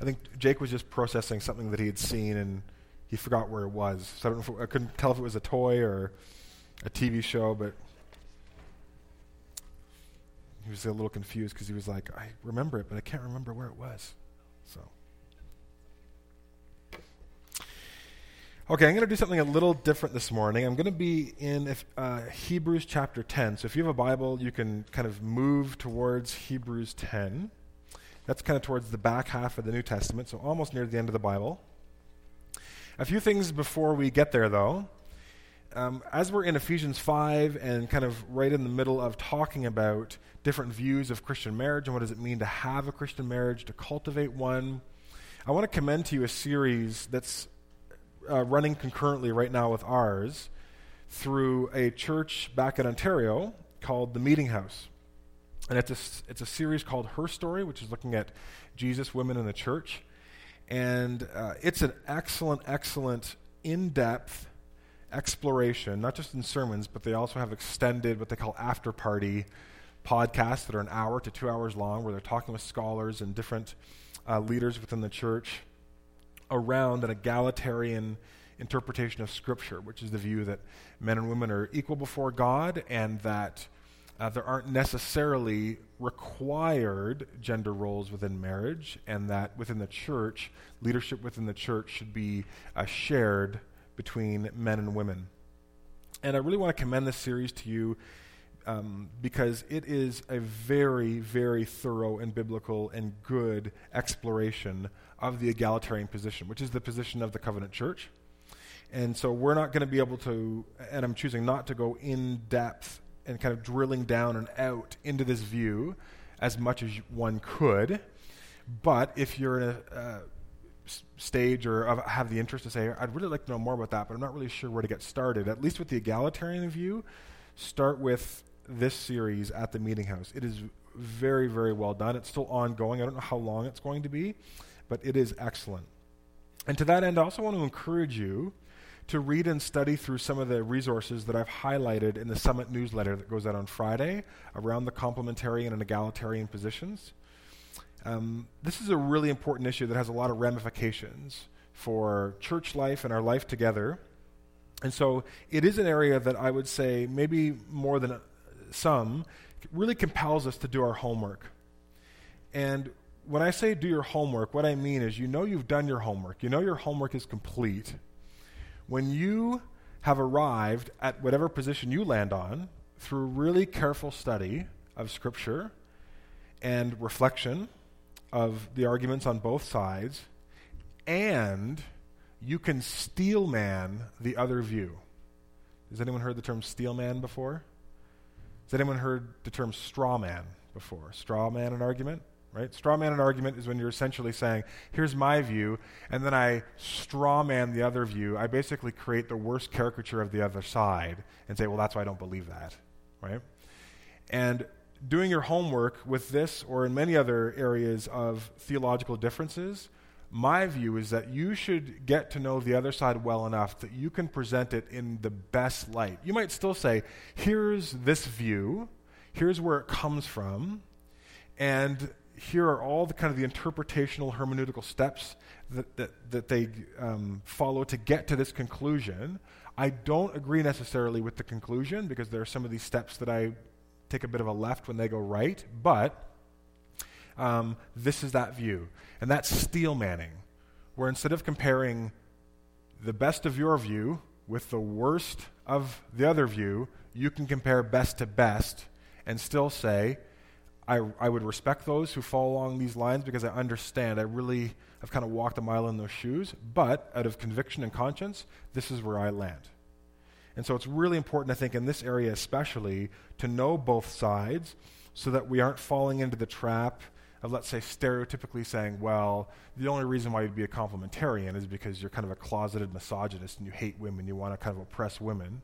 I think Jake was just processing something that he had seen and he forgot where it was. So I don't know if it, I couldn't tell if it was a toy or a TV show, but he was a little confused because he was like, I remember it, but I can't remember where it was. So. Okay, I'm going to do something a little different this morning. I'm going to be in if, uh, Hebrews chapter 10. So if you have a Bible, you can kind of move towards Hebrews 10. That's kind of towards the back half of the New Testament, so almost near the end of the Bible. A few things before we get there, though. Um, as we're in Ephesians 5 and kind of right in the middle of talking about different views of Christian marriage and what does it mean to have a Christian marriage, to cultivate one, I want to commend to you a series that's uh, running concurrently right now with ours through a church back in Ontario called the Meeting House. And it's a, it's a series called Her Story, which is looking at Jesus, women, in the church. And uh, it's an excellent, excellent, in depth exploration, not just in sermons, but they also have extended, what they call after party podcasts that are an hour to two hours long, where they're talking with scholars and different uh, leaders within the church around an egalitarian interpretation of Scripture, which is the view that men and women are equal before God and that uh, there aren't necessarily required gender roles within marriage, and that within the church, leadership within the church should be uh, shared between men and women. And I really want to commend this series to you um, because it is a very, very thorough and biblical and good exploration of the egalitarian position, which is the position of the covenant church. And so we're not going to be able to, and I'm choosing not to go in depth and kind of drilling down and out into this view as much as one could. But if you're in a uh, stage or have the interest to say, I'd really like to know more about that, but I'm not really sure where to get started, at least with the egalitarian view, start with this series at the Meeting House. It is very, very well done. It's still ongoing. I don't know how long it's going to be, but it is excellent. And to that end, I also want to encourage you to read and study through some of the resources that I've highlighted in the Summit newsletter that goes out on Friday around the complementarian and egalitarian positions. Um, this is a really important issue that has a lot of ramifications for church life and our life together. And so it is an area that I would say, maybe more than some, really compels us to do our homework. And when I say do your homework, what I mean is you know you've done your homework, you know your homework is complete. When you have arrived at whatever position you land on through really careful study of Scripture and reflection of the arguments on both sides, and you can steel man the other view. Has anyone heard the term steel man before? Has anyone heard the term straw man before? Straw man an argument? Right? Straw man an argument is when you're essentially saying, here's my view, and then I straw man the other view. I basically create the worst caricature of the other side and say, well, that's why I don't believe that. Right? And doing your homework with this or in many other areas of theological differences, my view is that you should get to know the other side well enough that you can present it in the best light. You might still say, here's this view, here's where it comes from, and here are all the kind of the interpretational hermeneutical steps that, that, that they um, follow to get to this conclusion. I don't agree necessarily with the conclusion because there are some of these steps that I take a bit of a left when they go right, but um, this is that view. And that's steel manning, where instead of comparing the best of your view with the worst of the other view, you can compare best to best and still say, I, I would respect those who fall along these lines because I understand. I really have kind of walked a mile in those shoes, but out of conviction and conscience, this is where I land. And so it's really important, I think, in this area especially, to know both sides so that we aren't falling into the trap of, let's say, stereotypically saying, well, the only reason why you'd be a complementarian is because you're kind of a closeted misogynist and you hate women, you want to kind of oppress women.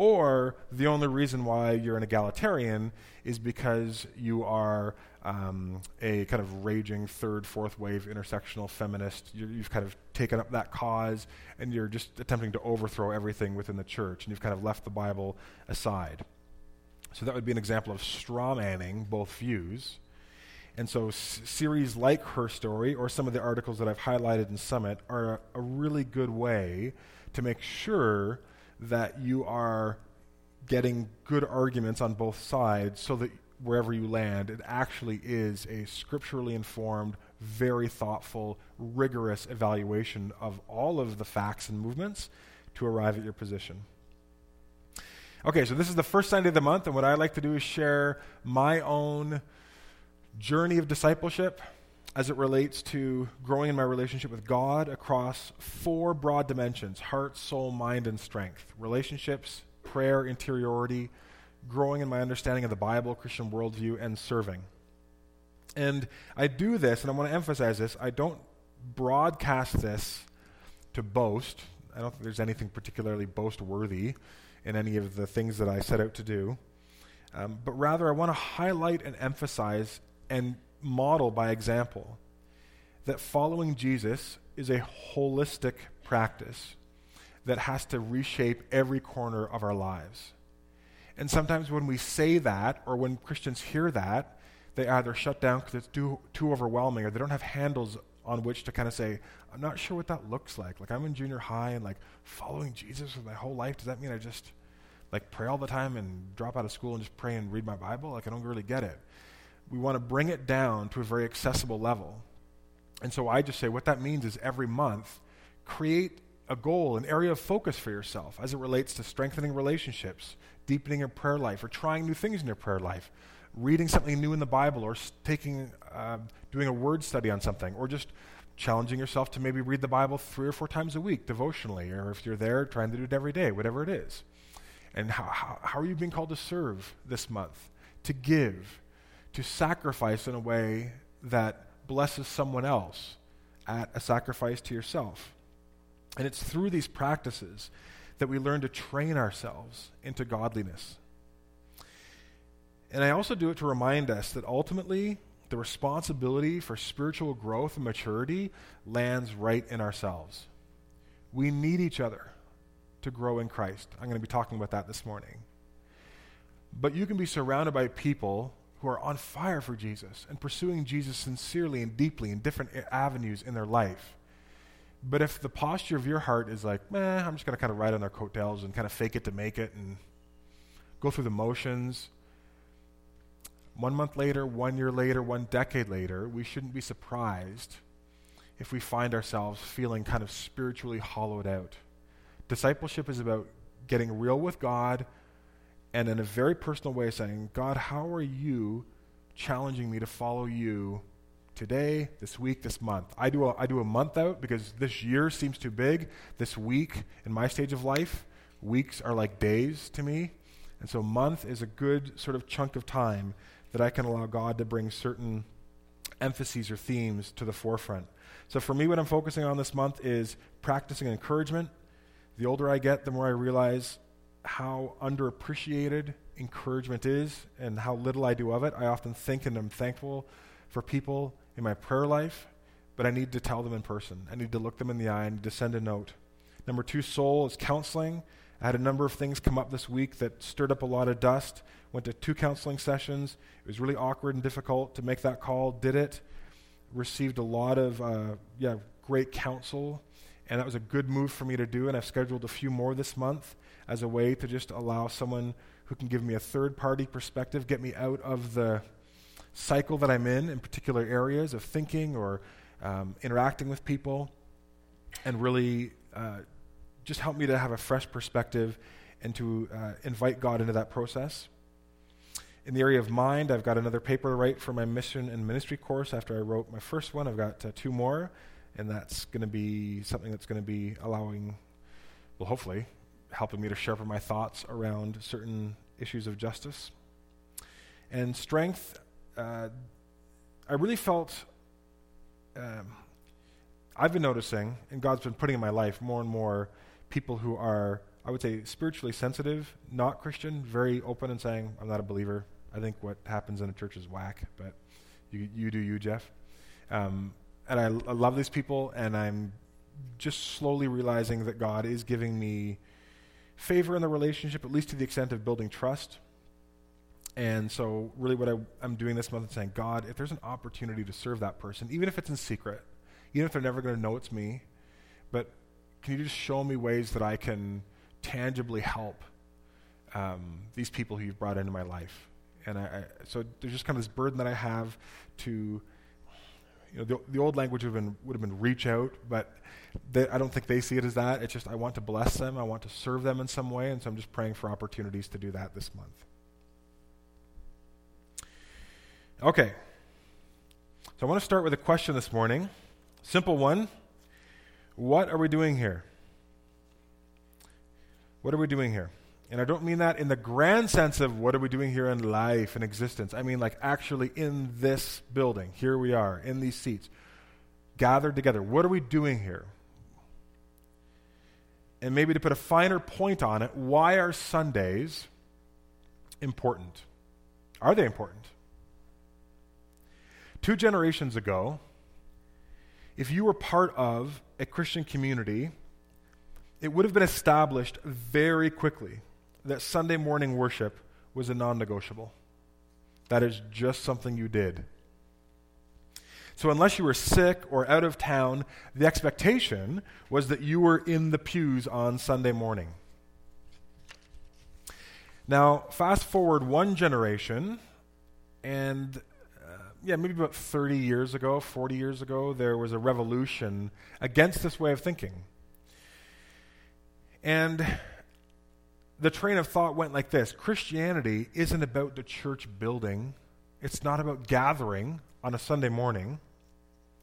Or the only reason why you're an egalitarian is because you are um, a kind of raging third, fourth wave intersectional feminist. you have kind of taken up that cause and you're just attempting to overthrow everything within the church and you've kind of left the Bible aside. So that would be an example of straw manning both views. And so, s- series like Her Story or some of the articles that I've highlighted in Summit are a, a really good way to make sure that you are getting good arguments on both sides so that wherever you land, it actually is a scripturally informed, very thoughtful, rigorous evaluation of all of the facts and movements to arrive at your position. Okay, so this is the first Sunday of the month, and what I like to do is share my own journey of discipleship as it relates to growing in my relationship with God across four broad dimensions heart, soul, mind, and strength relationships, prayer, interiority, growing in my understanding of the Bible, Christian worldview, and serving. And I do this, and I want to emphasize this I don't broadcast this to boast. I don't think there's anything particularly boast worthy in any of the things that I set out to do. Um, but rather, I want to highlight and emphasize and model by example that following Jesus is a holistic practice that has to reshape every corner of our lives. And sometimes when we say that, or when Christians hear that, they either shut down because it's too, too overwhelming, or they don't have handles on which to kind of say, I'm not sure what that looks like. Like I'm in junior high and like following Jesus with my whole life. Does that mean I just like pray all the time and drop out of school and just pray and read my Bible? Like I don't really get it. We want to bring it down to a very accessible level. And so I just say what that means is every month, create a goal, an area of focus for yourself as it relates to strengthening relationships, deepening your prayer life, or trying new things in your prayer life, reading something new in the Bible, or taking, uh, doing a word study on something, or just challenging yourself to maybe read the Bible three or four times a week devotionally, or if you're there, trying to do it every day, whatever it is. And how, how, how are you being called to serve this month? To give, to sacrifice in a way that blesses someone else at a sacrifice to yourself. And it's through these practices that we learn to train ourselves into godliness. And I also do it to remind us that ultimately the responsibility for spiritual growth and maturity lands right in ourselves. We need each other to grow in Christ. I'm going to be talking about that this morning. But you can be surrounded by people who are on fire for Jesus and pursuing Jesus sincerely and deeply in different avenues in their life. But if the posture of your heart is like, meh, I'm just going to kind of ride on their coattails and kind of fake it to make it and go through the motions, one month later, one year later, one decade later, we shouldn't be surprised if we find ourselves feeling kind of spiritually hollowed out. Discipleship is about getting real with God and in a very personal way saying, God, how are you challenging me to follow you today, this week, this month? I do a, I do a month out because this year seems too big. This week, in my stage of life, weeks are like days to me. And so, month is a good sort of chunk of time that I can allow God to bring certain emphases or themes to the forefront. So, for me, what I'm focusing on this month is practicing encouragement. The older I get, the more I realize how underappreciated encouragement is and how little I do of it. I often think and I'm thankful for people in my prayer life, but I need to tell them in person. I need to look them in the eye and to send a note. Number two, soul is counseling. I had a number of things come up this week that stirred up a lot of dust. Went to two counseling sessions. It was really awkward and difficult to make that call. Did it. Received a lot of uh, yeah great counsel, and that was a good move for me to do. And I've scheduled a few more this month as a way to just allow someone who can give me a third party perspective, get me out of the cycle that I'm in in particular areas of thinking or um, interacting with people, and really uh, just help me to have a fresh perspective and to uh, invite God into that process. In the area of mind, I've got another paper to write for my mission and ministry course after I wrote my first one. I've got uh, two more, and that's going to be something that's going to be allowing, well, hopefully, helping me to sharpen my thoughts around certain issues of justice. And strength, uh, I really felt. Um, I've been noticing, and God's been putting in my life more and more people who are, I would say, spiritually sensitive, not Christian, very open and saying, I'm not a believer. I think what happens in a church is whack, but you, you do you, Jeff. Um, and I, I love these people, and I'm just slowly realizing that God is giving me favor in the relationship, at least to the extent of building trust. And so, really, what I, am doing this month is saying, God, if there's an opportunity to serve that person, even if it's in secret, even if they're never going to know it's me, but can you just show me ways that I can tangibly help um, these people who you've brought into my life? And I, I, so there's just kind of this burden that I have to, you know, the, the old language would have been, would have been reach out, but they, I don't think they see it as that. It's just I want to bless them, I want to serve them in some way, and so I'm just praying for opportunities to do that this month. Okay. So I want to start with a question this morning. Simple one. What are we doing here? What are we doing here? And I don't mean that in the grand sense of what are we doing here in life and existence. I mean, like, actually in this building. Here we are, in these seats, gathered together. What are we doing here? And maybe to put a finer point on it, why are Sundays important? Are they important? Two generations ago, if you were part of a Christian community, it would have been established very quickly that Sunday morning worship was a non negotiable. That is just something you did. So, unless you were sick or out of town, the expectation was that you were in the pews on Sunday morning. Now, fast forward one generation, and uh, yeah, maybe about 30 years ago, 40 years ago, there was a revolution against this way of thinking. And the train of thought went like this Christianity isn't about the church building, it's not about gathering on a Sunday morning,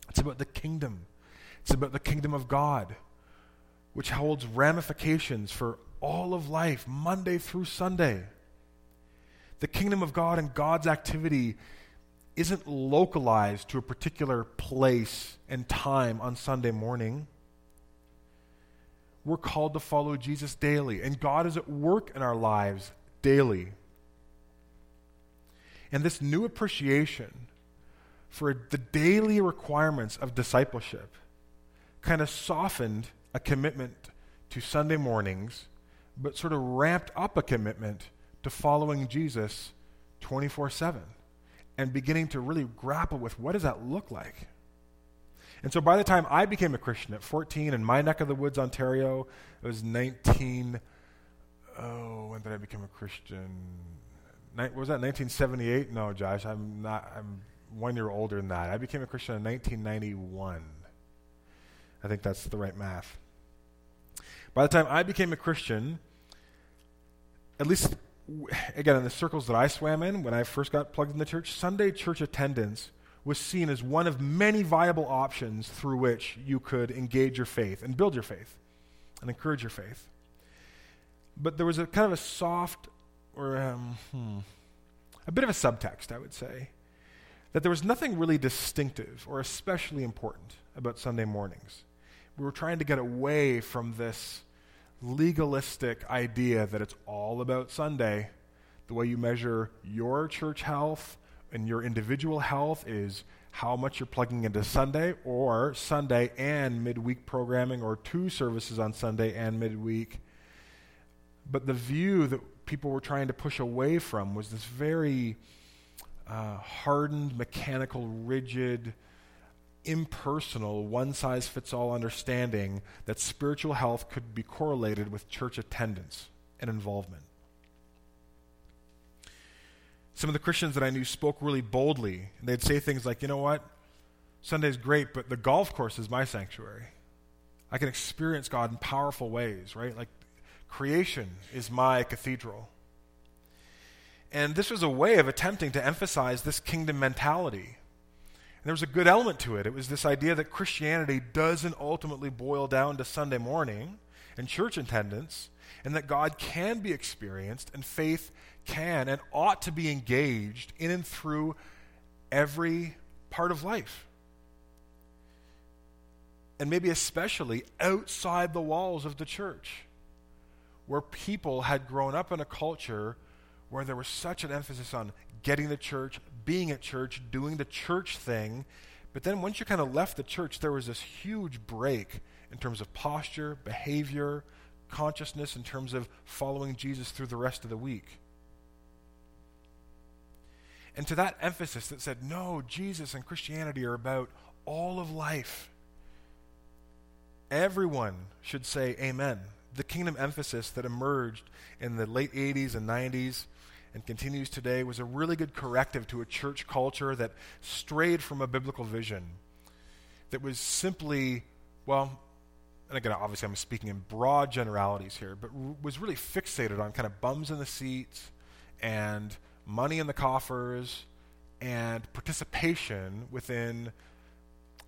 it's about the kingdom. It's about the kingdom of God, which holds ramifications for all of life, Monday through Sunday. The kingdom of God and God's activity isn't localized to a particular place and time on Sunday morning. We're called to follow Jesus daily, and God is at work in our lives daily. And this new appreciation for the daily requirements of discipleship kind of softened a commitment to Sunday mornings, but sort of ramped up a commitment to following Jesus 24 7 and beginning to really grapple with what does that look like? And so by the time I became a Christian at 14 in my neck of the woods, Ontario, it was 19. Oh, when did I become a Christian? Ni- was that 1978? No, Josh, I'm not. I'm one year older than that. I became a Christian in 1991. I think that's the right math. By the time I became a Christian, at least again, in the circles that I swam in when I first got plugged in the church, Sunday church attendance was seen as one of many viable options through which you could engage your faith and build your faith and encourage your faith. But there was a kind of a soft or um, hmm, a bit of a subtext, I would say, that there was nothing really distinctive or especially important about Sunday mornings. We were trying to get away from this legalistic idea that it's all about Sunday. The way you measure your church health and your individual health is how much you're plugging into Sunday or Sunday and midweek programming or two services on Sunday and midweek. But the view that people were trying to push away from was this very uh, hardened, mechanical, rigid, impersonal, one size fits all understanding that spiritual health could be correlated with church attendance and involvement. Some of the Christians that I knew spoke really boldly. And they'd say things like, you know what? Sunday's great, but the golf course is my sanctuary. I can experience God in powerful ways, right? Like creation is my cathedral. And this was a way of attempting to emphasize this kingdom mentality And there was a good element to it. It was this idea that Christianity doesn't ultimately boil down to Sunday morning and church attendance, and that God can be experienced and faith can and ought to be engaged in and through every part of life. And maybe especially outside the walls of the church, where people had grown up in a culture where there was such an emphasis on getting to church, being at church, doing the church thing. But then once you kind of left the church, there was this huge break in terms of posture, behavior, consciousness, in terms of following Jesus through the rest of the week. And to that emphasis that said, no, Jesus and Christianity are about all of life. Everyone should say amen. The kingdom emphasis that emerged in the late 80s and 90s and continues today was a really good corrective to a church culture that strayed from a biblical vision, that was simply, well, and again, obviously I'm speaking in broad generalities here, but r- was really fixated on kind of bums in the seats and money in the coffers and participation within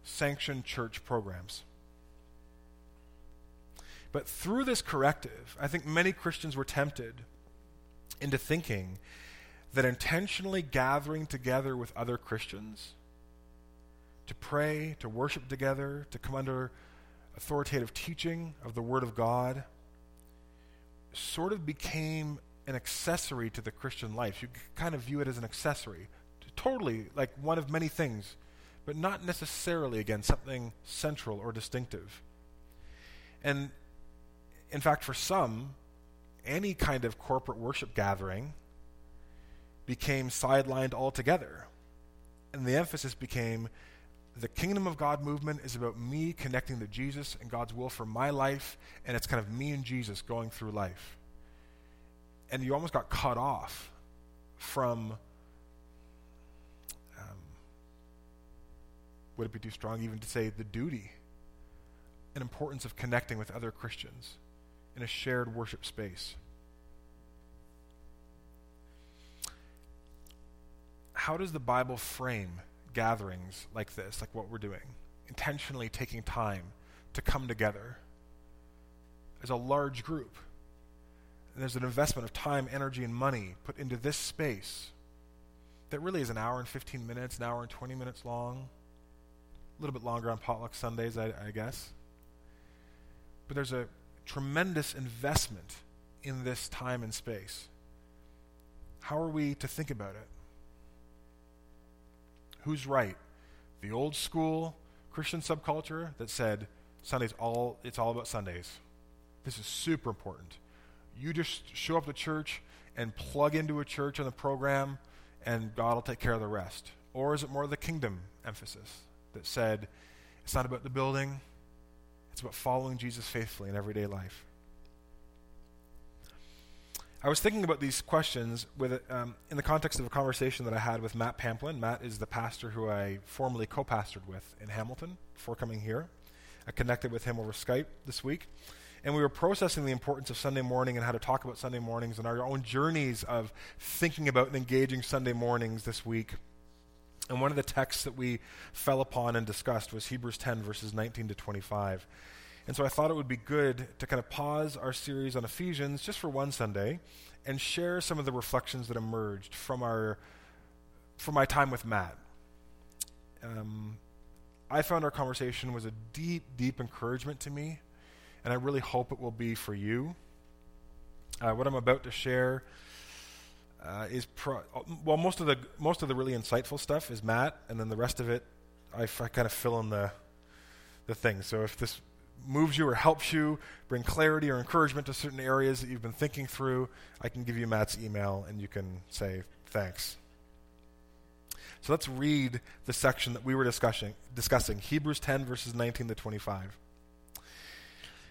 sanctioned church programs. But through this corrective, I think many Christians were tempted into thinking that intentionally gathering together with other Christians to pray, to worship together, to come under authoritative teaching of the Word of God sort of became an accessory to the Christian life. You kind of view it as an accessory, totally like one of many things, but not necessarily, again, something central or distinctive. And in fact, for some, any kind of corporate worship gathering became sidelined altogether. And the emphasis became the kingdom of God movement is about me connecting to Jesus and God's will for my life, and it's kind of me and Jesus going through life. And you almost got cut off from. Um, would it be too strong even to say the duty and importance of connecting with other Christians in a shared worship space? How does the Bible frame gatherings like this, like what we're doing, intentionally taking time to come together as a large group. There's an investment of time, energy, and money put into this space that really is an hour and 15 minutes, an hour and 20 minutes long, a little bit longer on potluck Sundays, I, I guess. But there's a tremendous investment in this time and space. How are we to think about it? Who's right? The old school Christian subculture that said Sundays all it's all about Sundays. This is super important. You just show up to church and plug into a church on the program and God will take care of the rest. Or is it more the kingdom emphasis that said it's not about the building, it's about following Jesus faithfully in everyday life? I was thinking about these questions with, um, in the context of a conversation that I had with Matt Pamplin. Matt is the pastor who I formerly co pastored with in Hamilton before coming here. I connected with him over Skype this week. And we were processing the importance of Sunday morning and how to talk about Sunday mornings and our own journeys of thinking about and engaging Sunday mornings this week. And one of the texts that we fell upon and discussed was Hebrews 10, verses 19 to 25. And so I thought it would be good to kind of pause our series on Ephesians just for one Sunday and share some of the reflections that emerged from our from my time with Matt. Um, I found our conversation was a deep, deep encouragement to me, and I really hope it will be for you. Uh, what I'm about to share uh, is pro- well, most of the most of the really insightful stuff is Matt, and then the rest of it, I, f- I kind of fill in the the things. So if this moves you or helps you bring clarity or encouragement to certain areas that you've been thinking through, I can give you Matt's email and you can say thanks. So let's read the section that we were discussing, discussing Hebrews 10, verses 19 to 25.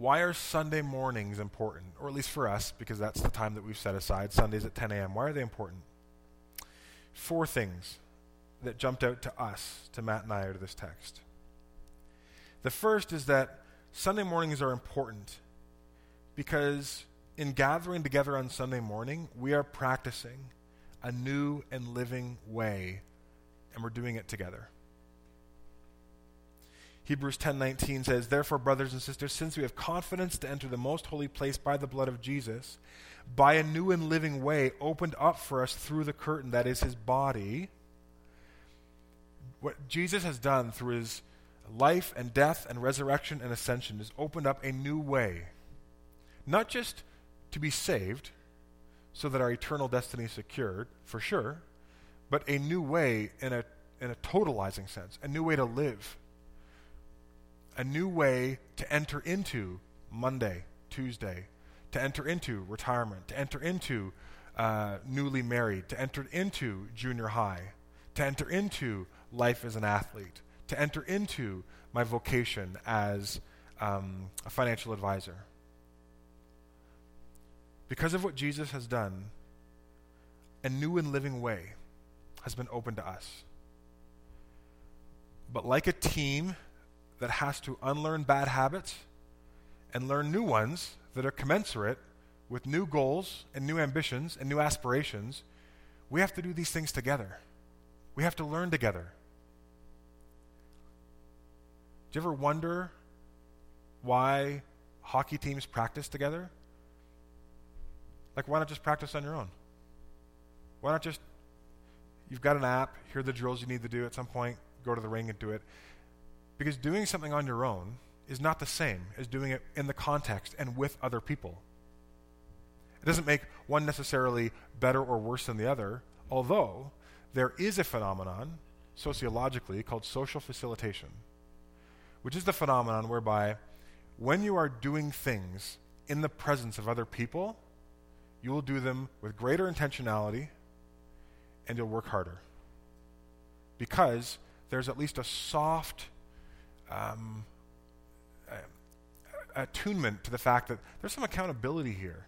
Why are Sunday mornings important? Or at least for us, because that's the time that we've set aside, Sundays at 10 a.m. Why are they important? Four things that jumped out to us, to Matt and I, out of this text. The first is that Sunday mornings are important Because in gathering together on Sunday morning, we are practicing a new and living way, and we're doing it together. Hebrews 10:19 says, "Therefore, brothers and sisters, since we have confidence to enter the most holy place by the blood of Jesus, by a new and living way opened up for us through the curtain that is his body, what Jesus has done through his life and death and resurrection and ascension has opened up a new way. Not just to be saved so that our eternal destiny is secured, for sure, but a new way in a in a totalizing sense, a new way to live a new way to enter into Monday, Tuesday, to enter into retirement, to enter into uh, newly married, to enter into junior high, to enter into life as an athlete, to enter into my vocation as um, a financial advisor. Because of what Jesus has done, a new and living way has been opened to us. But like a team that has to unlearn bad habits and learn new ones that are commensurate with new goals and new ambitions and new aspirations, we have to do these things together. We have to learn together. Do you ever wonder why hockey teams practice together? Like, why not just practice on your own? Why not just, you've got an app, here are the drills you need to do at some point, go to the ring and do it. Because doing something on your own is not the same as doing it in the context and with other people. It doesn't make one necessarily better or worse than the other, although there is a phenomenon sociologically called social facilitation, which is the phenomenon whereby when you are doing things in the presence of other people, you will do them with greater intentionality and you'll work harder. Because there's at least a soft um, attunement to the fact that there's some accountability here.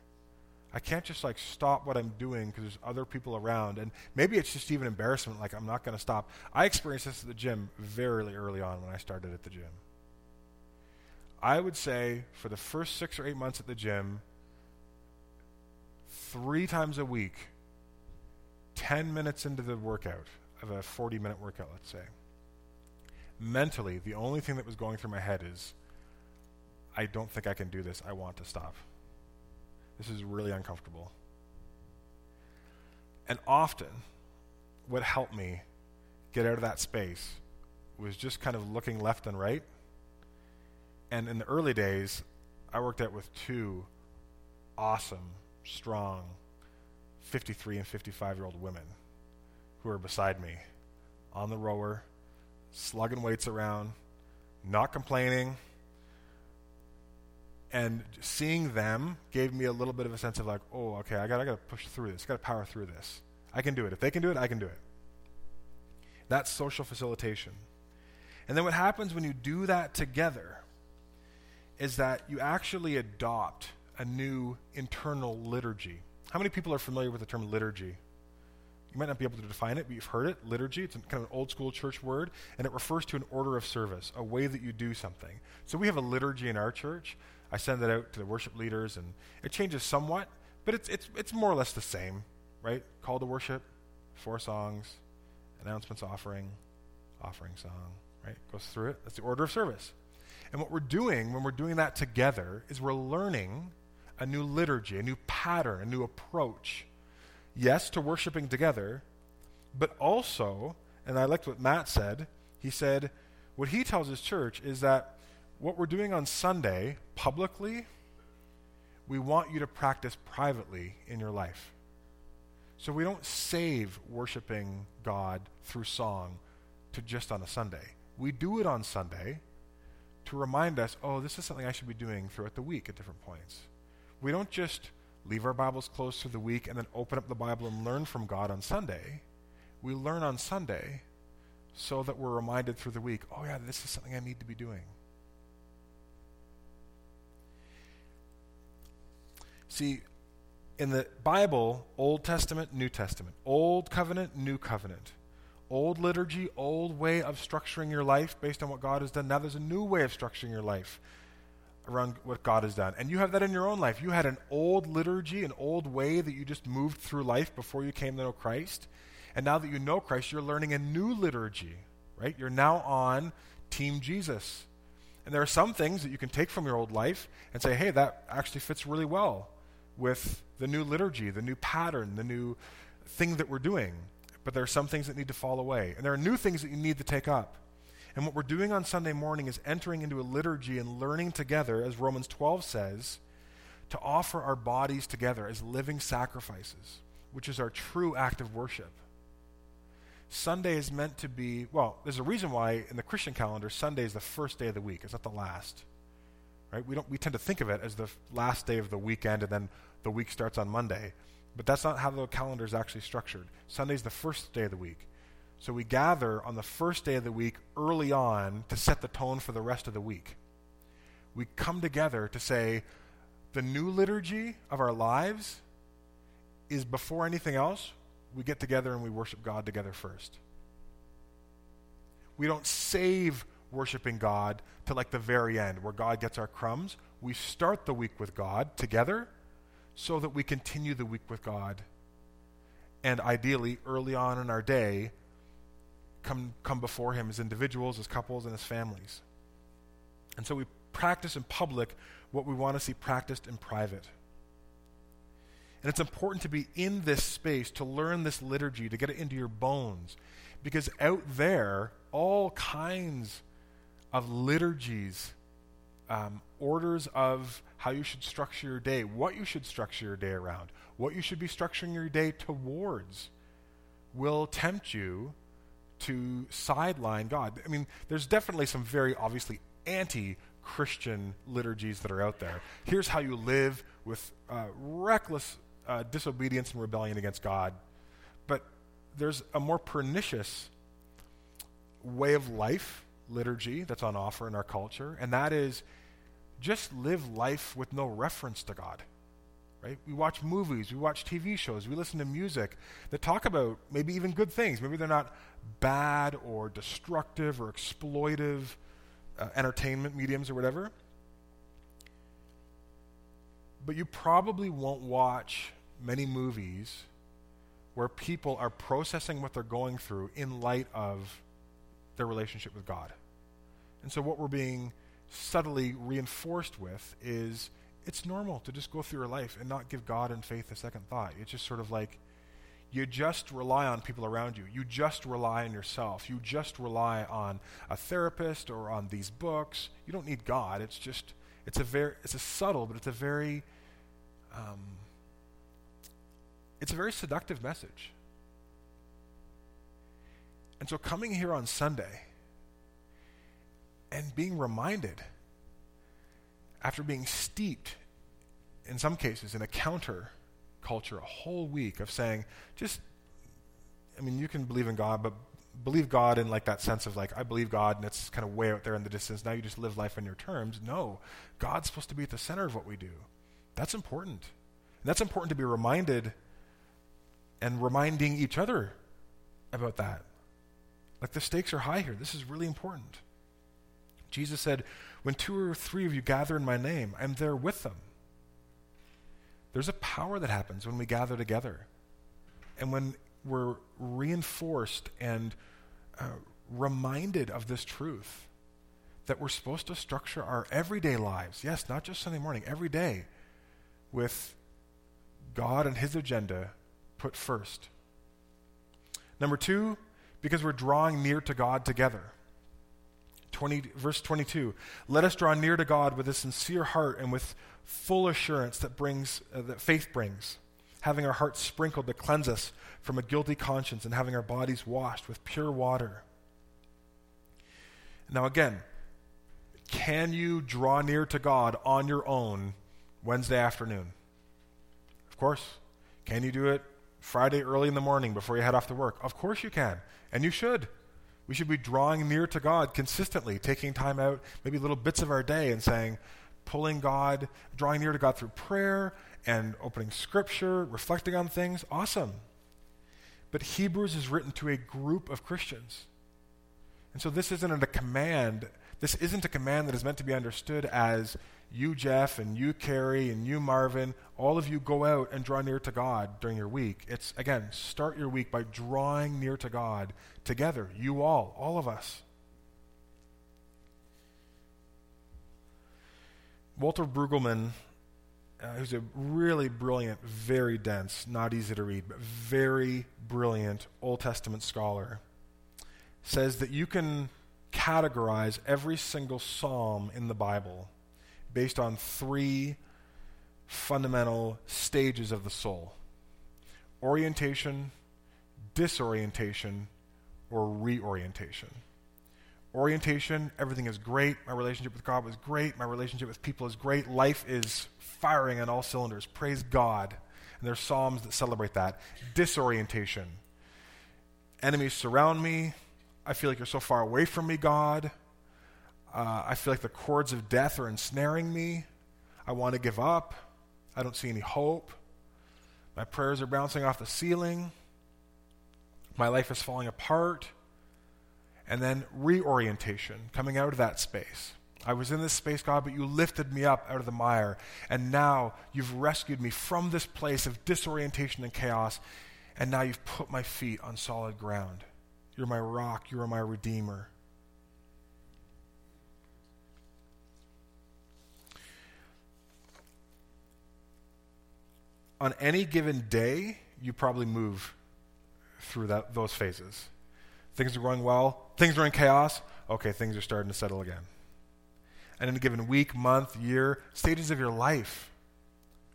I can't just like stop what I'm doing because there's other people around. And maybe it's just even embarrassment, like I'm not going to stop. I experienced this at the gym very early on when I started at the gym. I would say for the first six or eight months at the gym, three times a week, 10 minutes into the workout, of a 40 minute workout, let's say, mentally, the only thing that was going through my head is, I don't think I can do this. I want to stop. This is really uncomfortable. And often, what helped me get out of that space was just kind of looking left and right. And in the early days, I worked out with two awesome, strong 53 and 55 year old women who were beside me on the rower slugging weights around, not complaining. And seeing them gave me a little bit of a sense of like, oh, okay, I got I got to push through this. I Got to power through this. I can do it. If they can do it, I can do it. That's social facilitation. And then what happens when you do that together is that you actually adopt a new internal liturgy. How many people are familiar with the term liturgy? You might not be able to define it, but you've heard it. Liturgy, it's kind of an old school church word, and it refers to an order of service, a way that you do something. So we have a liturgy in our church. I send it out to the worship leaders, and it changes somewhat, but it's, it's, it's more or less the same, right? Call to worship, four songs, announcements, offering, offering song, right? Goes through it. That's the order of service. And what we're doing when we're doing that together is we're learning a new liturgy, a new pattern, a new approach yes, to worshiping together, but also, and I liked what Matt said, he said, what he tells his church is that what we're doing on Sunday publicly, we want you to practice privately in your life. So we don't save worshiping God through song to just on a Sunday. We do it on Sunday to remind us, oh, this is something I should be doing throughout the week at different points. We don't just leave our Bibles closed through the week, and then open up the Bible and learn from God on Sunday. We learn on Sunday so that we're reminded through the week, oh, yeah, this is something I need to be doing. See, in the Bible, Old Testament, New Testament, Old Covenant, New Covenant, old liturgy, old way of structuring your life based on what God has done. Now there's a new way of structuring your life. Around what God has done. And you have that in your own life. You had an old liturgy, an old way that you just moved through life before you came to know Christ. And now that you know Christ, you're learning a new liturgy, right? You're now on Team Jesus. And there are some things that you can take from your old life and say, hey, that actually fits really well with the new liturgy, the new pattern, the new thing that we're doing. But there are some things that need to fall away. And there are new things that you need to take up. And what we're doing on Sunday morning is entering into a liturgy and learning together, as Romans 12 says, to offer our bodies together as living sacrifices, which is our true act of worship. Sunday is meant to be, well, there's a reason why in the Christian calendar, Sunday is the first day of the week. It's not the last. Right? We, don't, we tend to think of it as the last day of the weekend and then the week starts on Monday. But that's not how the calendar is actually structured. Sunday is the first day of the week. So we gather on the first day of the week early on to set the tone for the rest of the week. We come together to say the new liturgy of our lives is before anything else, we get together and we worship God together first. We don't save worshiping God to like the very end where God gets our crumbs. We start the week with God together so that we continue the week with God. And ideally, early on in our day, come, come before Him as individuals, as couples, and as families. And so we practice in public what we want to see practiced in private. And it's important to be in this space to learn this liturgy, to get it into your bones. Because out there, all kinds of liturgies, um, orders of how you should structure your day, what you should structure your day around, what you should be structuring your day towards, will tempt you to sideline God. I mean, there's definitely some very obviously anti Christian liturgies that are out there. Here's how you live with uh, reckless uh, disobedience and rebellion against God. But there's a more pernicious way of life liturgy that's on offer in our culture, and that is just live life with no reference to God right? We watch movies, we watch TV shows, we listen to music that talk about maybe even good things. Maybe they're not bad or destructive or exploitive uh, entertainment mediums or whatever. But you probably won't watch many movies where people are processing what they're going through in light of their relationship with God. And so what we're being subtly reinforced with is it's normal to just go through your life and not give God and faith a second thought. It's just sort of like you just rely on people around you. You just rely on yourself. You just rely on a therapist or on these books. You don't need God. It's just it's a very it's a subtle, but it's a very um, it's a very seductive message. And so coming here on Sunday and being reminded after being steeped, in some cases, in a counter culture a whole week of saying, just, I mean, you can believe in God, but believe God in like that sense of like, I believe God and it's kind of way out there in the distance. Now you just live life on your terms. No, God's supposed to be at the center of what we do. That's important. And that's important to be reminded and reminding each other about that. Like the stakes are high here. This is really important. Jesus said, When two or three of you gather in my name, I'm there with them. There's a power that happens when we gather together. And when we're reinforced and uh, reminded of this truth that we're supposed to structure our everyday lives, yes, not just Sunday morning, every day, with God and His agenda put first. Number two, because we're drawing near to God together. 20, verse 22 Let us draw near to God with a sincere heart and with full assurance that, brings, uh, that faith brings, having our hearts sprinkled to cleanse us from a guilty conscience and having our bodies washed with pure water. Now, again, can you draw near to God on your own Wednesday afternoon? Of course. Can you do it Friday early in the morning before you head off to work? Of course you can. And you should. We should be drawing near to God consistently, taking time out, maybe little bits of our day, and saying, pulling God, drawing near to God through prayer and opening scripture, reflecting on things. Awesome. But Hebrews is written to a group of Christians. And so this isn't a command. This isn't a command that is meant to be understood as you, Jeff, and you, Carrie, and you, Marvin, all of you go out and draw near to God during your week. It's, again, start your week by drawing near to God together. You all, all of us. Walter Brueggemann, uh, who's a really brilliant, very dense, not easy to read, but very brilliant Old Testament scholar, says that you can categorize every single psalm in the Bible based on three fundamental stages of the soul orientation, disorientation, or reorientation. Orientation, everything is great. My relationship with God was great. My relationship with people is great. Life is firing on all cylinders. Praise God. And there's psalms that celebrate that. Disorientation. Enemies surround me. I feel like you're so far away from me, God. Uh, I feel like the cords of death are ensnaring me. I want to give up. I don't see any hope. My prayers are bouncing off the ceiling. My life is falling apart. And then reorientation, coming out of that space. I was in this space, God, but you lifted me up out of the mire. And now you've rescued me from this place of disorientation and chaos. And now you've put my feet on solid ground. You're my rock. You are my redeemer. On any given day, you probably move through that, those phases. Things are going well, things are in chaos. Okay, things are starting to settle again. And in a given week, month, year, stages of your life,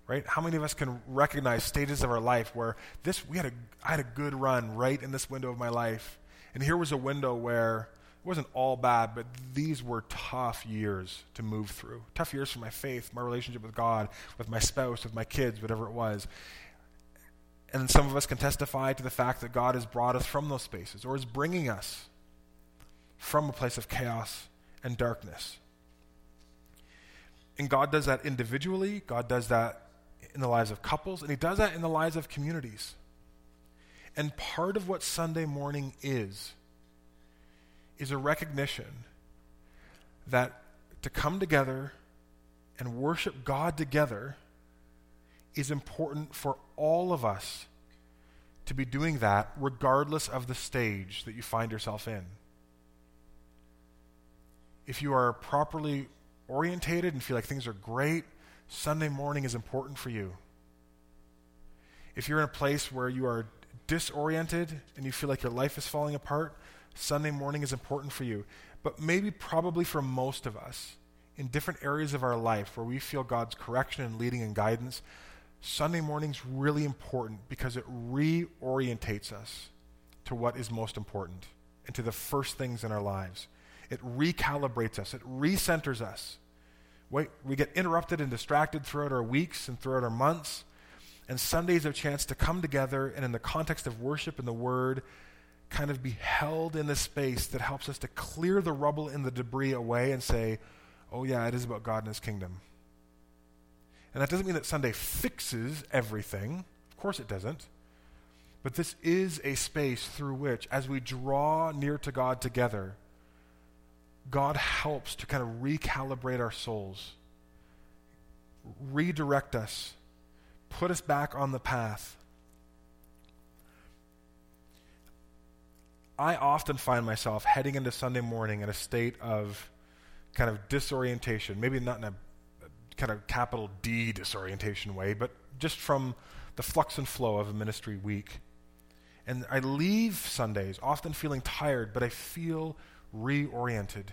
right? How many of us can recognize stages of our life where this we had a I had a good run right in this window of my life, and here was a window where it wasn't all bad, but these were tough years to move through. Tough years for my faith, my relationship with God, with my spouse, with my kids, whatever it was. And some of us can testify to the fact that God has brought us from those spaces or is bringing us from a place of chaos and darkness. And God does that individually, God does that in the lives of couples, and He does that in the lives of communities. And part of what Sunday morning is, is a recognition that to come together and worship God together is important for all of us to be doing that regardless of the stage that you find yourself in. If you are properly orientated and feel like things are great, Sunday morning is important for you. If you're in a place where you are disoriented and you feel like your life is falling apart, Sunday morning is important for you. But maybe, probably for most of us, in different areas of our life where we feel God's correction and leading and guidance, Sunday morning's really important because it reorientates us to what is most important and to the first things in our lives. It recalibrates us, it recenters us. Wait, we get interrupted and distracted throughout our weeks and throughout our months. And Sundays are a chance to come together and, in the context of worship and the Word, kind of be held in a space that helps us to clear the rubble and the debris away and say, oh, yeah, it is about God and His kingdom. And that doesn't mean that Sunday fixes everything. Of course it doesn't. But this is a space through which, as we draw near to God together, God helps to kind of recalibrate our souls, redirect us, put us back on the path I often find myself heading into Sunday morning in a state of kind of disorientation, maybe not in a kind of capital D disorientation way, but just from the flux and flow of a ministry week. And I leave Sundays often feeling tired, but I feel reoriented,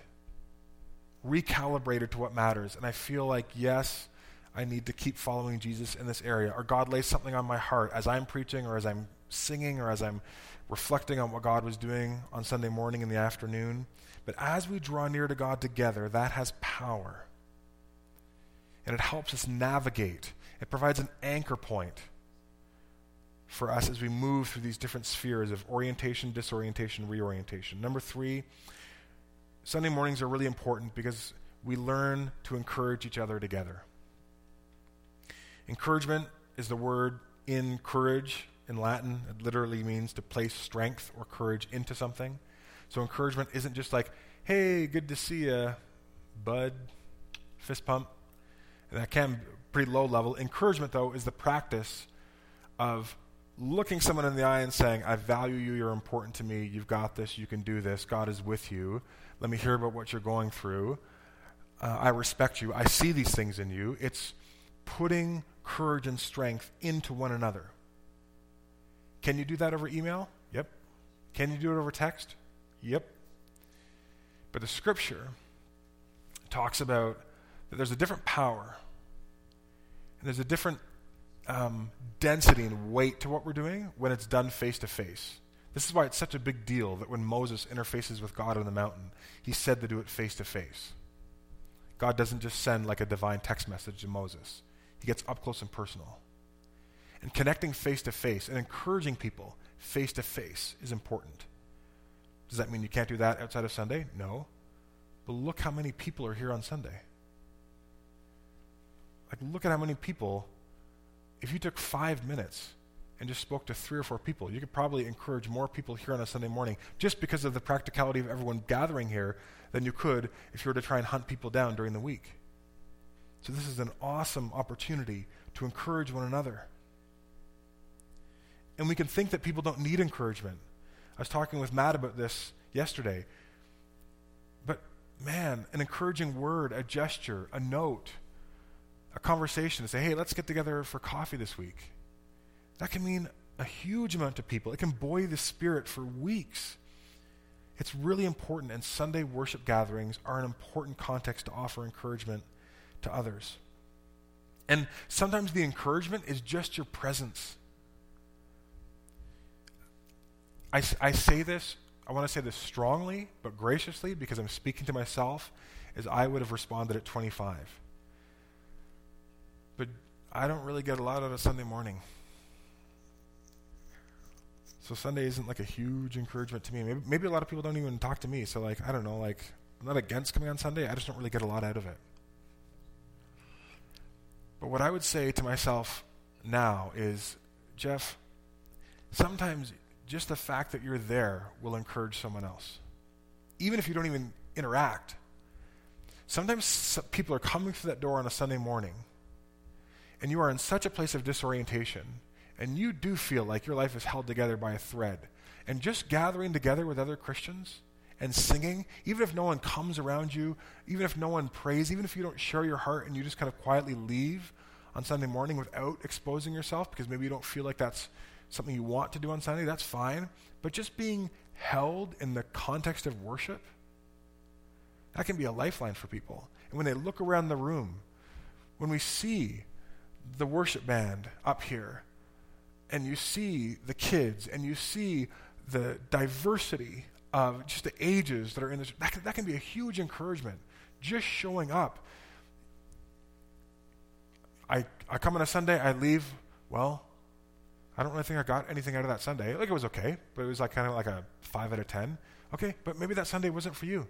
recalibrated to what matters. And I feel like, yes, I need to keep following Jesus in this area. Or God lays something on my heart as I'm preaching or as I'm singing or as I'm reflecting on what God was doing on Sunday morning in the afternoon. But as we draw near to God together, that has power. And it helps us navigate. It provides an anchor point for us as we move through these different spheres of orientation, disorientation, reorientation. Number three, Sunday mornings are really important because we learn to encourage each other together. Encouragement is the word encourage in Latin. It literally means to place strength or courage into something. So encouragement isn't just like, hey, good to see you, bud, fist pump. And that can be pretty low level. Encouragement, though, is the practice of looking someone in the eye and saying, I value you, you're important to me, you've got this, you can do this, God is with you. Let me hear about what you're going through. Uh, I respect you. I see these things in you. It's putting courage and strength into one another. Can you do that over email? Yep. Can you do it over text? Yep. But the scripture talks about that there's a different power, and there's a different um, density and weight to what we're doing when it's done face to face. This is why it's such a big deal that when Moses interfaces with God on the mountain, he said to do it face to face. God doesn't just send like a divine text message to Moses, he gets up close and personal. And connecting face to face and encouraging people face to face is important. Does that mean you can't do that outside of Sunday? No. But look how many people are here on Sunday. Like, look at how many people, if you took five minutes and just spoke to three or four people, you could probably encourage more people here on a Sunday morning just because of the practicality of everyone gathering here than you could if you were to try and hunt people down during the week. So, this is an awesome opportunity to encourage one another. And we can think that people don't need encouragement. I was talking with Matt about this yesterday. But man, an encouraging word, a gesture, a note, a conversation to say, hey, let's get together for coffee this week. That can mean a huge amount to people. It can buoy the spirit for weeks. It's really important, and Sunday worship gatherings are an important context to offer encouragement to others. And sometimes the encouragement is just your presence. I, I say this, I want to say this strongly, but graciously, because I'm speaking to myself as I would have responded at 25. But I don't really get a lot out of Sunday morning. So Sunday isn't like a huge encouragement to me. Maybe, maybe a lot of people don't even talk to me. So like I don't know. Like I'm not against coming on Sunday. I just don't really get a lot out of it. But what I would say to myself now is, Jeff, sometimes just the fact that you're there will encourage someone else, even if you don't even interact. Sometimes people are coming through that door on a Sunday morning, and you are in such a place of disorientation, and you do feel like your life is held together by a thread. And just gathering together with other Christians and singing, even if no one comes around you, even if no one prays, even if you don't share your heart and you just kind of quietly leave on Sunday morning without exposing yourself because maybe you don't feel like that's something you want to do on Sunday, that's fine. But just being held in the context of worship, that can be a lifeline for people. And when they look around the room, when we see the worship band up here, and you see the kids, and you see the diversity of just the ages that are in this, that can, that can be a huge encouragement. Just showing up. I, I come on a Sunday, I leave, well, I don't really think I got anything out of that Sunday. Like it was okay, but it was like kind of like a five out of ten. Okay, but maybe that Sunday wasn't for you.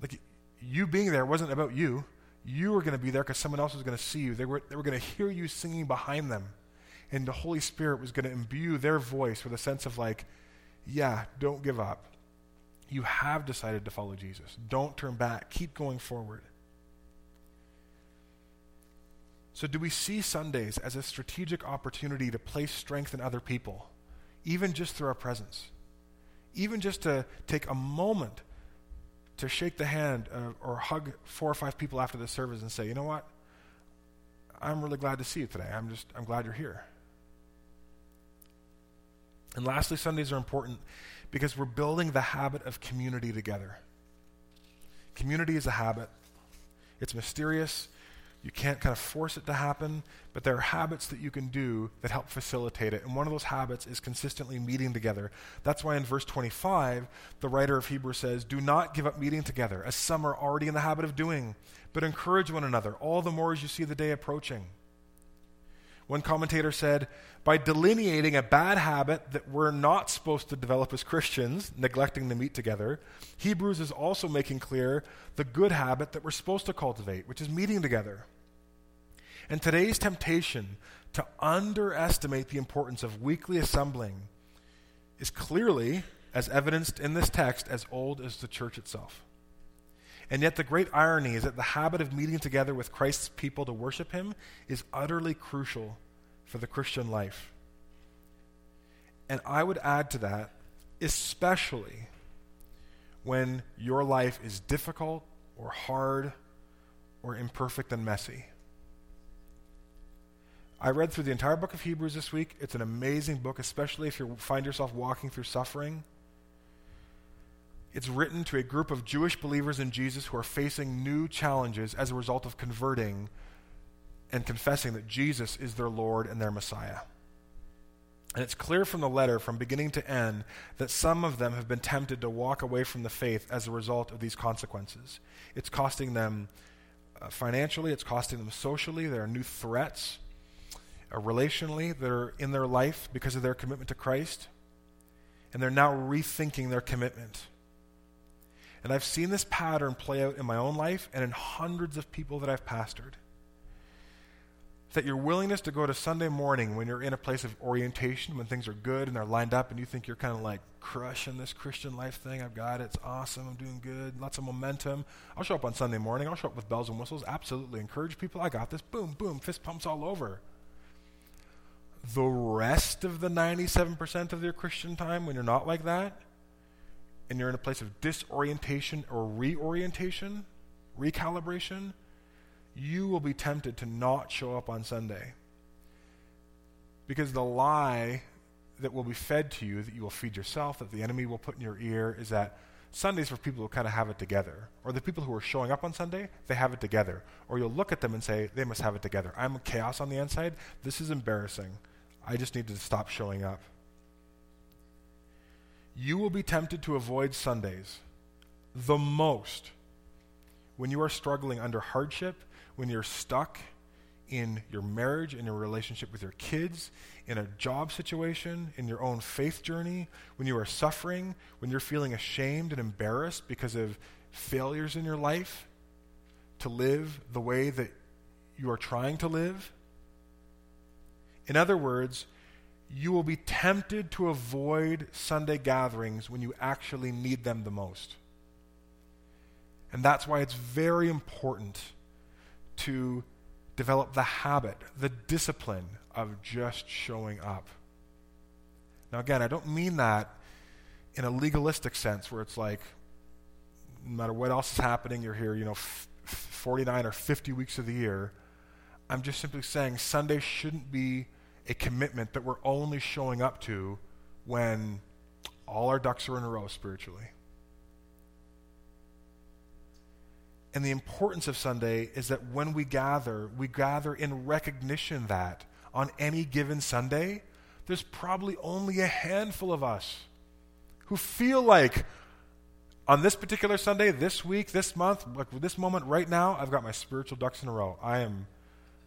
Like you being there wasn't about you. You were going to be there because someone else was going to see you. They were they were going to hear you singing behind them, and the Holy Spirit was going to imbue their voice with a sense of like, yeah, don't give up. You have decided to follow Jesus. Don't turn back. Keep going forward. So, do we see Sundays as a strategic opportunity to place strength in other people, even just through our presence? Even just to take a moment to shake the hand uh, or hug four or five people after the service and say, you know what? I'm really glad to see you today. I'm just, I'm glad you're here. And lastly, Sundays are important because we're building the habit of community together. Community is a habit, it's mysterious, you can't kind of force it to happen, but there are habits that you can do that help facilitate it. And one of those habits is consistently meeting together. That's why in verse 25, the writer of Hebrews says, Do not give up meeting together, as some are already in the habit of doing, but encourage one another, all the more as you see the day approaching. One commentator said, by delineating a bad habit that we're not supposed to develop as Christians, neglecting to meet together, Hebrews is also making clear the good habit that we're supposed to cultivate, which is meeting together. And today's temptation to underestimate the importance of weekly assembling is clearly, as evidenced in this text, as old as the church itself. And yet, the great irony is that the habit of meeting together with Christ's people to worship Him is utterly crucial for the Christian life. And I would add to that, especially when your life is difficult or hard or imperfect and messy. I read through the entire book of Hebrews this week. It's an amazing book, especially if you find yourself walking through suffering. It's written to a group of Jewish believers in Jesus who are facing new challenges as a result of converting and confessing that Jesus is their Lord and their Messiah. And it's clear from the letter, from beginning to end, that some of them have been tempted to walk away from the faith as a result of these consequences. It's costing them uh, financially, it's costing them socially. There are new threats uh, relationally that are in their life because of their commitment to Christ. And they're now rethinking their commitment. And I've seen this pattern play out in my own life and in hundreds of people that I've pastored that your willingness to go to Sunday morning when you're in a place of orientation, when things are good and they're lined up, and you think you're kind of like crushing this Christian life thing. I've got it. It's awesome. I'm doing good. Lots of momentum. I'll show up on Sunday morning. I'll show up with bells and whistles. Absolutely. Encourage people. I got this. Boom, boom. Fist pumps all over. The rest of the 97% of your Christian time, when you're not like that, and you're in a place of disorientation or reorientation, recalibration, you will be tempted to not show up on Sunday. Because the lie that will be fed to you, that you will feed yourself, that the enemy will put in your ear, is that Sundays for people who kind of have it together. Or the people who are showing up on Sunday, they have it together. Or you'll look at them and say, they must have it together. I'm chaos on the inside. This is embarrassing. I just need to stop showing up. You will be tempted to avoid Sundays the most when you are struggling under hardship when you're stuck in your marriage, in your relationship with your kids, in a job situation, in your own faith journey, when you are suffering, when you're feeling ashamed and embarrassed because of failures in your life to live the way that you are trying to live. In other words, you will be tempted to avoid Sunday gatherings when you actually need them the most. And that's why it's very important to develop the habit, the discipline of just showing up. Now, again, I don't mean that in a legalistic sense where it's like, no matter what else is happening, you're here, you know, f- 49 or 50 weeks of the year. I'm just simply saying Sunday shouldn't be a commitment that we're only showing up to when all our ducks are in a row spiritually. And the importance of Sunday is that when we gather, we gather in recognition that on any given Sunday, there's probably only a handful of us who feel like on this particular Sunday, this week, this month, like this moment right now, I've got my spiritual ducks in a row. I am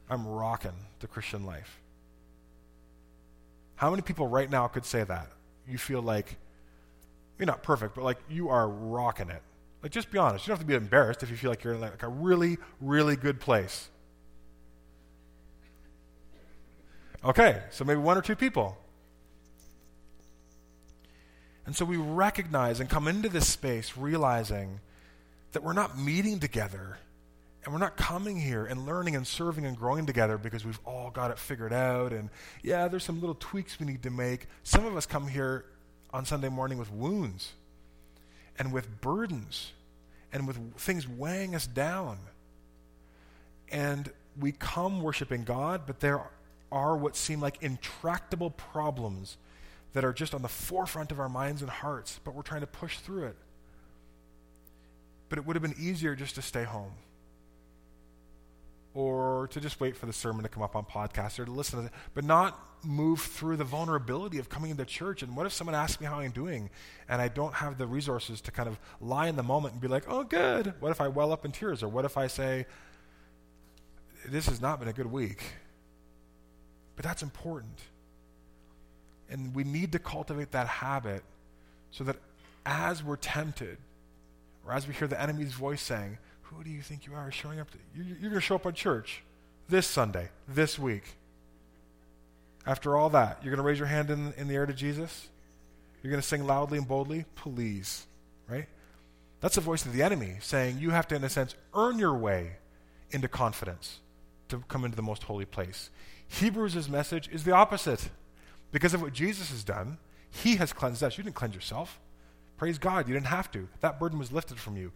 I'm rocking the Christian life. How many people right now could say that? You feel like you're not perfect, but like you are rocking it. Like, just be honest. You don't have to be embarrassed if you feel like you're in like a really, really good place. Okay, so maybe one or two people. And so we recognize and come into this space realizing that we're not meeting together and we're not coming here and learning and serving and growing together because we've all got it figured out. And yeah, there's some little tweaks we need to make. Some of us come here on Sunday morning with wounds and with burdens and with things weighing us down. And we come worshiping God, but there are what seem like intractable problems that are just on the forefront of our minds and hearts, but we're trying to push through it. But it would have been easier just to stay home or to just wait for the sermon to come up on podcast or to listen to it, but not move through the vulnerability of coming into church. And what if someone asks me how I'm doing and I don't have the resources to kind of lie in the moment and be like, oh, good? What if I well up in tears? Or what if I say, this has not been a good week? But that's important. And we need to cultivate that habit so that as we're tempted, or as we hear the enemy's voice saying, who do you think you are showing up to? You're, you're going to show up on church this Sunday, this week. After all that, you're going to raise your hand in, in the air to Jesus? You're going to sing loudly and boldly? Please, right? That's the voice of the enemy saying you have to, in a sense, earn your way into confidence to come into the most holy place. Hebrews' message is the opposite. Because of what Jesus has done, he has cleansed us. You didn't cleanse yourself. Praise God, you didn't have to. That burden was lifted from you.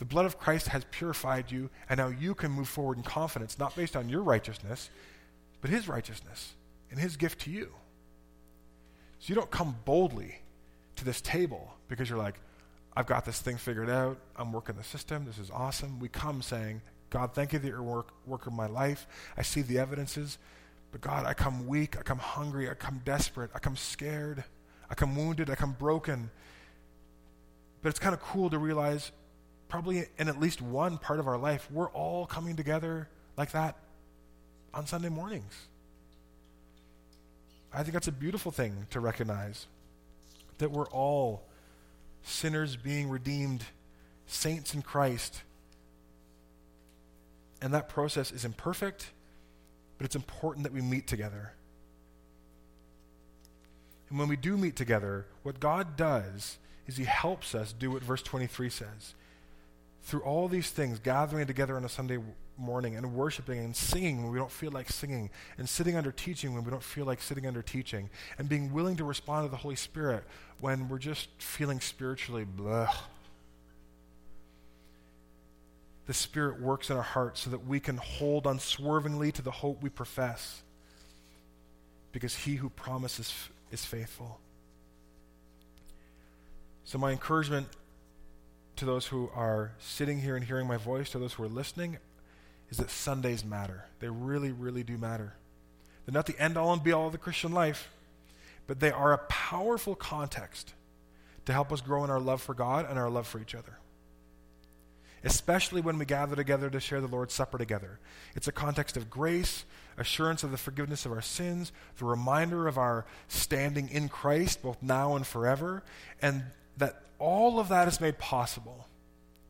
The blood of Christ has purified you, and now you can move forward in confidence, not based on your righteousness, but his righteousness and his gift to you. So you don't come boldly to this table because you're like, I've got this thing figured out. I'm working the system. This is awesome. We come saying, God, thank you that you're work, worker of my life. I see the evidences. But God, I come weak. I come hungry. I come desperate. I come scared. I come wounded. I come broken. But it's kind of cool to realize, probably in at least one part of our life, we're all coming together like that on Sunday mornings. I think that's a beautiful thing to recognize that we're all sinners being redeemed, saints in Christ. And that process is imperfect, but it's important that we meet together. And when we do meet together, what God does is He helps us do what verse 23 says. Through all these things, gathering together on a Sunday morning and worshiping and singing when we don't feel like singing, and sitting under teaching when we don't feel like sitting under teaching, and being willing to respond to the Holy Spirit when we're just feeling spiritually blah. The Spirit works in our hearts so that we can hold unswervingly to the hope we profess because He who promises is faithful. So, my encouragement to those who are sitting here and hearing my voice, to those who are listening, is that Sundays matter. They really, really do matter. They're not the end all and be all of the Christian life, but they are a powerful context to help us grow in our love for God and our love for each other. Especially when we gather together to share the Lord's Supper together. It's a context of grace, assurance of the forgiveness of our sins, the reminder of our standing in Christ, both now and forever, and that all of that is made possible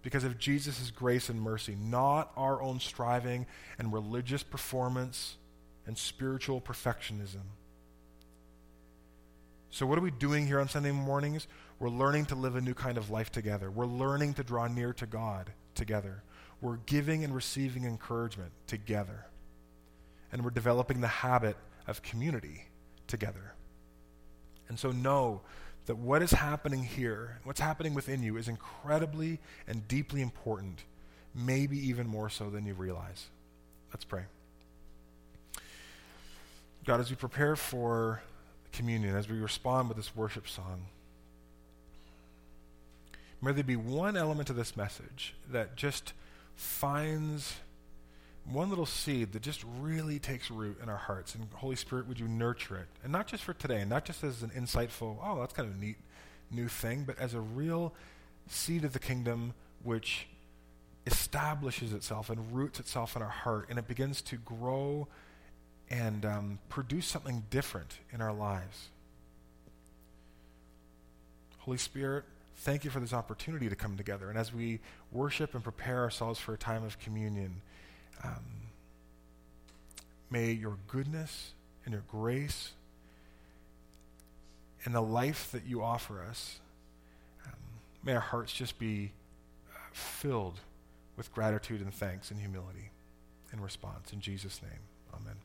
because of Jesus' grace and mercy, not our own striving and religious performance and spiritual perfectionism. So, what are we doing here on Sunday mornings? We're learning to live a new kind of life together. We're learning to draw near to God together. We're giving and receiving encouragement together. And we're developing the habit of community together. And so, know that what is happening here, what's happening within you, is incredibly and deeply important, maybe even more so than you realize. Let's pray. God, as we prepare for communion, as we respond with this worship song, may there be one element of this message that just finds one little seed that just really takes root in our hearts. And Holy Spirit, would you nurture it? And not just for today, not just as an insightful, oh, that's kind of a neat new thing, but as a real seed of the kingdom which establishes itself and roots itself in our heart, and it begins to grow and um, produce something different in our lives. Holy Spirit, thank you for this opportunity to come together. And as we worship and prepare ourselves for a time of communion, um, may your goodness and your grace and the life that you offer us, um, may our hearts just be uh, filled with gratitude and thanks and humility in response. In Jesus' name, amen.